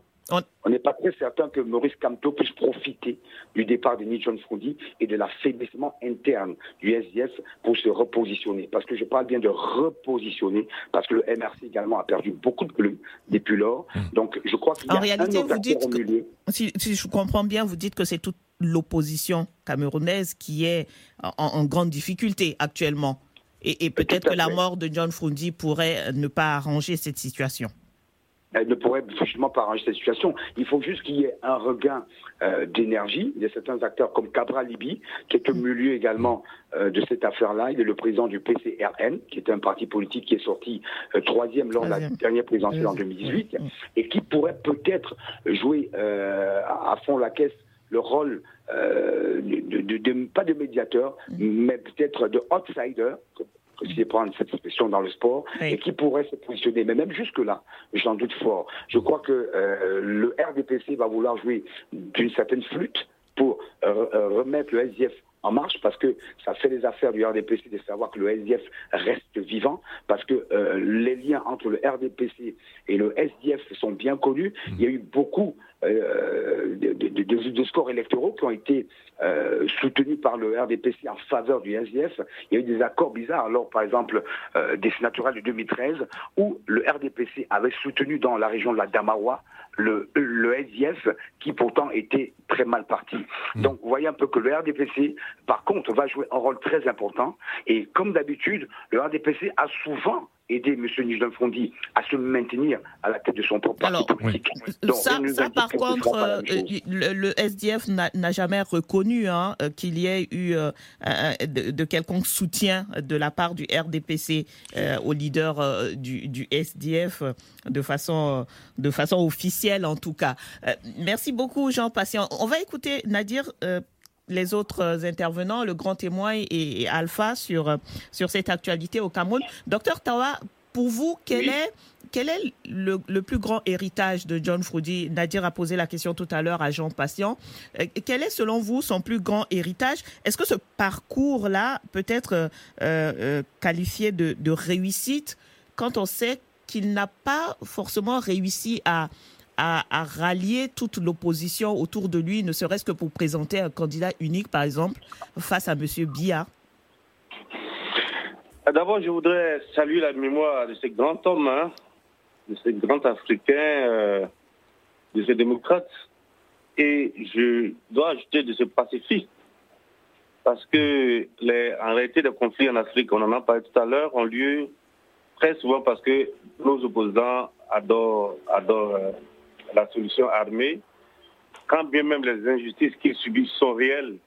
On n'est pas très certain que Maurice Camteau puisse profiter du départ de John Froudy et de l'affaiblissement interne du SDF pour se repositionner. Parce que je parle bien de repositionner, parce que le MRC également a perdu beaucoup de plumes depuis lors. Hmm. Donc je crois qu'il y a en réalité, vous dites que, si, je comprends bien, vous dites que c'est toute l'opposition camerounaise qui est en, grande difficulté actuellement. Et, peut-être que la mort de John Frundi pourrait ne pas arranger cette situation elle ne pourrait effectivement pas arranger cette situation. Il faut juste qu'il y ait un regain euh, d'énergie. Il y a certains acteurs comme Cabra Libi, qui est au milieu également euh, de cette affaire-là. Il est le président du PCRN, qui est un parti politique qui est sorti euh, troisième lors de la dernière présidentielle en 2018, et qui pourrait peut-être jouer à fond la caisse le rôle de, pas de médiateur, mm. mais peut-être de outsider, si prendre cette expression dans le sport, et qui pourrait se positionner. Mais même jusque-là, j'en doute fort. Je crois que euh, le RDPC va vouloir jouer d'une certaine flûte pour euh, euh, remettre le SDF en marche parce que ça fait les affaires du RDPC de savoir que le SDF reste vivant parce que les liens entre le RDPC et le SDF sont bien connus. Il y a eu beaucoup euh, de, scores électoraux qui ont été euh, soutenus par le RDPC en faveur du SDF. Il y a eu des accords bizarres. Alors, par exemple, euh, des sénatoriales de 2013, où le RDPC avait soutenu dans la région de la Damawa le, le SDF, qui pourtant était très mal parti. Hmm. Donc, vous voyez un peu que le RDPC, par contre, va jouer un rôle très important. Et comme d'habitude, le RDPC a souvent aider M. Nijdan Fondi à se maintenir à la tête de son propre parti politique. ça, par contre, euh, le, SDF n'a jamais reconnu hein, euh, qu'il y ait eu euh, de, quelconque soutien de la part du RDPC au leader du, SDF de façon, de façon officielle en tout cas. merci beaucoup Jean Patient. On va écouter Nadir les autres intervenants, le grand témoin et, Alpha sur, sur cette actualité au Cameroun. Docteur Tawa, pour vous, quel est quel est le, plus grand héritage de John Frudy Nadir a posé la question tout à l'heure à Jean Patient. Euh, quel est selon vous son plus grand héritage? Est-ce que ce parcours-là peut être euh, euh, qualifié de, réussite quand on sait qu'il n'a pas forcément réussi à, à, rallier toute l'opposition autour de lui, ne serait-ce que pour présenter un candidat unique, par exemple, face à M. Biya D'abord, je voudrais saluer la mémoire de ce grand homme, hein, de ces grands Africains, euh, de ces démocrates. Et je dois ajouter de ce pacifiste. Parce que, les, en réalité, les conflits en Afrique, on en a parlé tout à l'heure, ont lieu très souvent parce que nos opposants adorent, adorent euh, la solution armée, quand bien même les injustices qu'ils subissent sont réelles.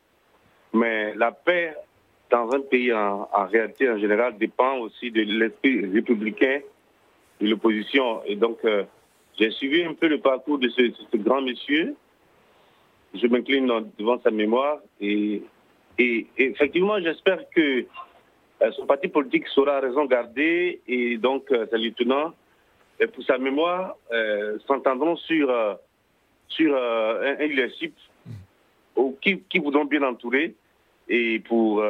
Mais la paix dans un pays en, réalité en général dépend aussi de l'esprit républicain l'opposition. Et donc, euh, j'ai suivi un peu le parcours de ce, grand monsieur. Je m'incline devant sa mémoire. Et, effectivement, j'espère que euh, son parti politique saura raison garder. Et donc, euh, sa lieutenant, pour sa mémoire, s'entendront sur, sur un, leadership qui, qui voudront bien entourer et pour,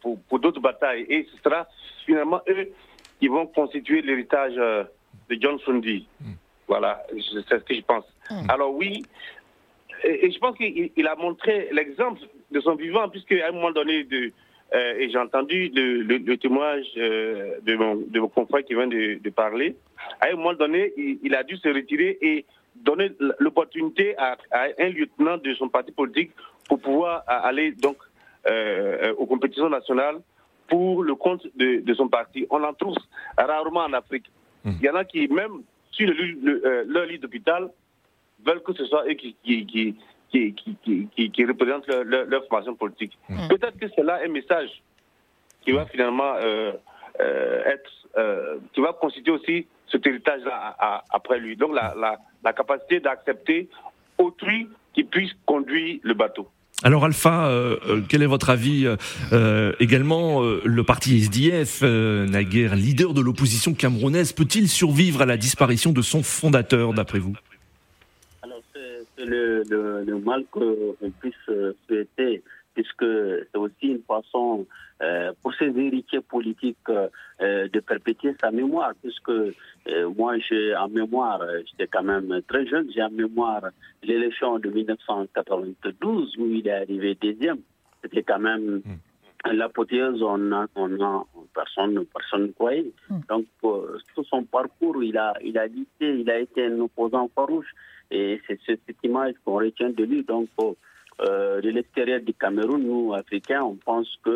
pour, pour d'autres batailles. Et ce sera finalement eux qui vont constituer l'héritage de John Fundy. Hmm. Voilà, c'est ce que je pense. Hmm. Alors oui, et, je pense qu'il a montré l'exemple de son vivant, puisque à un moment donné, de, euh, et j'ai entendu le, témoignage euh, de, mon, de mon confrère qui vient de, parler, à un moment donné, il, a dû se retirer et donner l'opportunité à, un lieutenant de son parti politique pour pouvoir aller donc euh, aux compétitions nationales pour le compte de, de son parti. On en trouve rarement en Afrique. Il y en a qui, même sur le, leur lit d'hôpital, veulent que ce soit eux qui, qui, qui, qui, représentent leur, formation politique. Mm. Peut-être que c'est là un message qui va finalement euh, euh, être, qui va constituer aussi cet héritage-là après lui. Donc la, la, la capacité d'accepter autrui qui puisse conduire le bateau. Alors Alpha, euh, euh, quel est votre avis euh, également Le parti SDF, naguère leader de l'opposition camerounaise, peut-il survivre à la disparition de son fondateur, d'après vous? C'est le, le, mal qu'on puisse souhaiter puisque c'est aussi une façon euh, pour ses héritiers politiques euh, de perpétuer sa mémoire, puisque euh, moi j'ai en mémoire, j'étais quand même très jeune, j'ai en mémoire l'élection de 1992 où il est arrivé deuxième. C'était quand même hmm. l'apothéose, on a, on a, personne, personne ne croyait. Hmm. Donc, tout son parcours, il a, il a il a été un opposant farouche. Et c'est cette image qu'on retient de lui. Donc, euh, de l'extérieur du Cameroun, nous, Africains, on pense que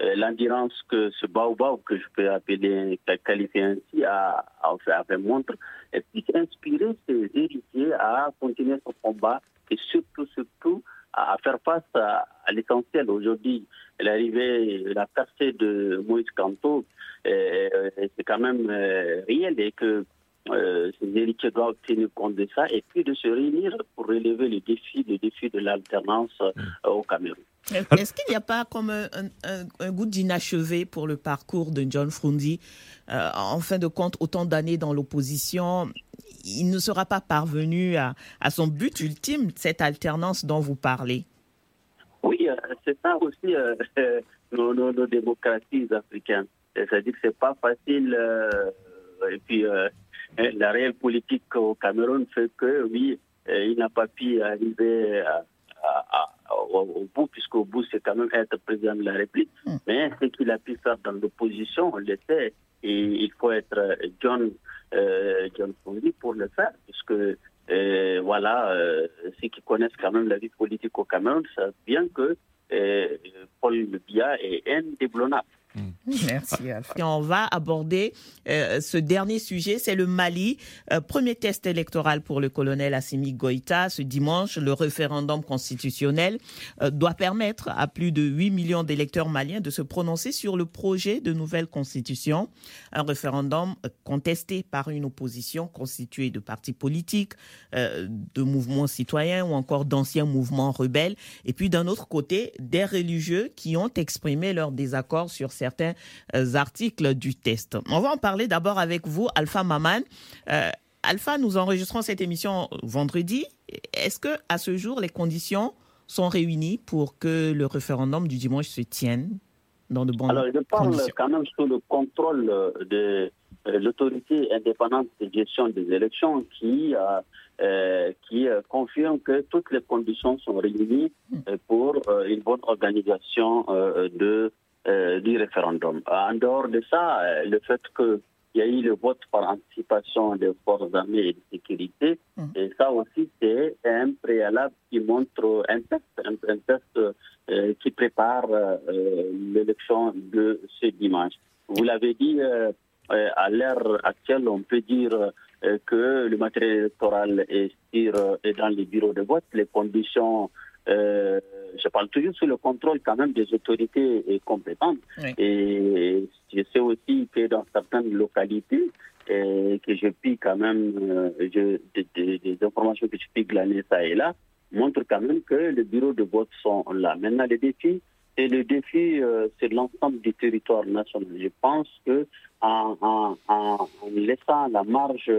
euh, l'endurance que ce baobab, que je peux appeler, qualifier ainsi, a, a, fait, montre, et puis inspirer ses héritiers à continuer ce combat et surtout, surtout, à faire face à, l'essentiel. Aujourd'hui, l'arrivée, la percée de Moïse Kanto, euh, c'est quand même réel et que euh, ces héritiers doivent tenir compte de ça et puis de se réunir pour relever le défi, le défi de l'alternance euh, au Cameroun. Est-ce qu'il n'y a pas comme un, goût d'inachevé pour le parcours de John Frundi euh, En fin de compte, autant d'années dans l'opposition, il ne sera pas parvenu à, son but ultime, cette alternance dont vous parlez? Oui, c'est ça aussi nos, nos, démocraties africaines. C'est-à-dire que c'est pas facile. et puis, la réelle politique au Cameroun fait que, oui, euh, il n'a pas pu arriver au, bout, puisqu'au bout, c'est quand même être président de la République. Hmm. Mais ce qu'il a pu faire dans l'opposition, on le sait. Et il faut être John, euh, John pour le faire, puisque euh, voilà, ceux qui connaissent quand même la vie politique au Cameroun savent bien que Paul Biya est indéblonnable. Hmm. Merci Alpha. on va aborder euh, ce dernier sujet, c'est le Mali. Euh, premier test électoral pour le colonel Assimi Goïta. Ce dimanche, le référendum constitutionnel euh, doit permettre à plus de 8 millions d'électeurs maliens de se prononcer sur le projet de nouvelle constitution. Un référendum contesté par une opposition constituée de partis politiques, de mouvements citoyens ou encore d'anciens mouvements rebelles. Et puis d'un autre côté, des religieux qui ont exprimé leur désaccord sur certains euh, articles du test. On va en parler d'abord avec vous, Alpha Maman. Euh, Alpha, nous enregistrons cette émission vendredi. Est-ce que à ce jour les conditions sont réunies pour que le référendum du dimanche se tienne dans de bonnes conditions Alors, je parle quand même sous le contrôle de l'autorité indépendante de gestion des élections qui, euh, qui confirme que toutes les conditions sont réunies hmm. pour une bonne organisation de euh, du référendum. En dehors de ça, euh, le fait qu'il y a eu le vote par anticipation des forces armées et de sécurité, mm. et ça aussi, c'est un préalable qui montre un test, un, test euh, qui prépare l'élection de ce dimanche. Vous l'avez dit, à l'heure actuelle, on peut dire que le matériel électoral est, est dans les bureaux de vote, les conditions euh, je parle toujours sous le contrôle quand même des autorités compétentes. Et je sais aussi que dans certaines localités, euh, que je puis quand même, euh, des, informations que je puis glaner ça et là, montrent quand même que les bureaux de vote sont là. Maintenant, les défis, et le défi, c'est l'ensemble du territoire national. Je pense que en, en, en laissant la marge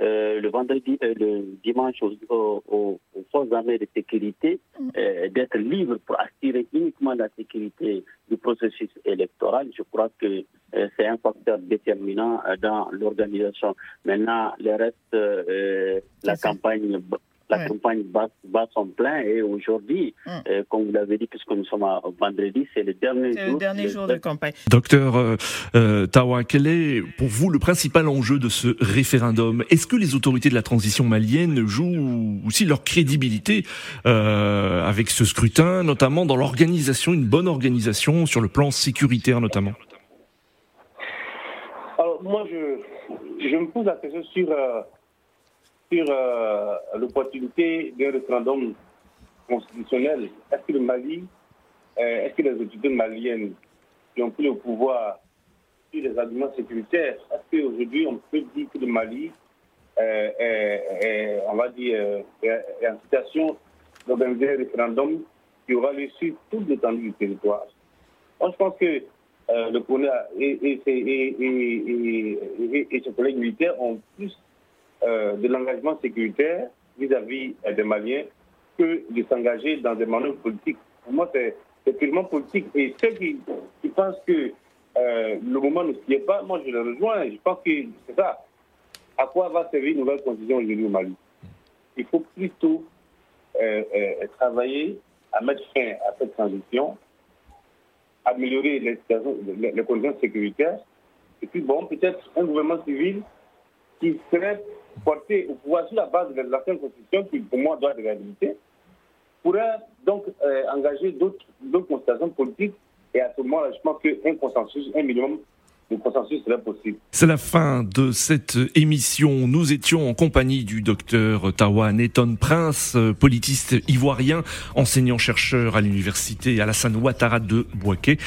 euh, le vendredi, euh, le dimanche aux, forces armées de sécurité mm. euh, d'être libres pour assurer uniquement la sécurité du processus électoral. Je crois que c'est un facteur déterminant dans l'organisation. Maintenant, le reste, la campagne la campagne bat, son plein et aujourd'hui, mm. euh, comme vous l'avez dit, puisque nous sommes à vendredi, c'est le dernier jour. le dernier jour de campagne. Docteur euh, euh, Tawa, quel est pour vous le principal enjeu de ce référendum? Est-ce que les autorités de la transition malienne jouent aussi leur crédibilité avec ce scrutin, notamment dans l'organisation, une bonne organisation sur le plan sécuritaire notamment? Alors moi, je, je me pose la question sur sur euh, l'opportunité d'un référendum constitutionnel. Est-ce que le Mali, euh, est-ce que les autorités maliennes qui ont pris le pouvoir sur les arguments sécuritaires, est-ce qu'aujourd'hui on peut dire que le Mali euh, est, on va dire, en situation d'organiser un référendum qui aura lieu sur toute l'étendue du territoire? Moi, je pense que le colonel et, ses collègues militaires ont plus euh, de l'engagement sécuritaire vis-à-vis euh, des Maliens que de s'engager dans des manœuvres politiques. Pour moi, c'est purement politique. Et ceux qui, pensent que euh, le moment ne s'y est pas, moi je les rejoins. Je pense que c'est ça. À quoi va servir une nouvelle constitution aujourd'hui au Mali? Il faut plutôt travailler à mettre fin à cette transition, améliorer les, les conditions sécuritaires, et puis bon, peut-être un gouvernement civil qui serait porté au pouvoir sur la base de l'ancienne constitution, qui pour moi doit être réhabilitée, pourrait donc euh, engager d'autres considérations politiques. Et à ce moment-là, je pense qu'un consensus, un minimum, C'est la fin de cette émission. Nous étions en compagnie du docteur Tawa Neton Prince, politiste ivoirien, enseignant-chercheur à l'université Alassane Ouattara de Boaké,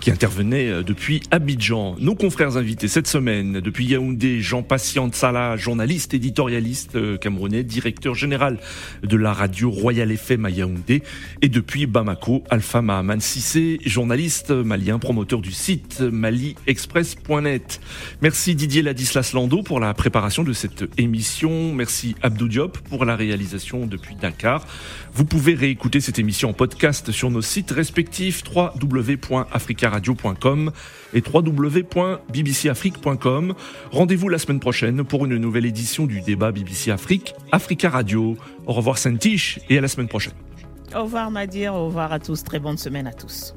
qui intervenait depuis Abidjan. Nos confrères invités cette semaine, depuis Yaoundé, Jean Patient Salah, journaliste, éditorialiste camerounais, directeur général de la radio Royal FM à Yaoundé, et depuis Bamako, Alpha Mahaman Sissé, journaliste malien, promoteur du site Mali Express Merci Didier Ladislas Lando pour la préparation de cette émission. Merci Abdou Diop pour la réalisation depuis Dakar. Vous pouvez réécouter cette émission en podcast sur nos sites respectifs www.africaradio.com et www.bbcafrique.com. Rendez-vous la semaine prochaine pour une nouvelle édition du débat BBC Afrique, Africa Radio. Au revoir Saint-Tiche et à la semaine prochaine. Au revoir Nadir, au revoir à tous, très bonne semaine à tous.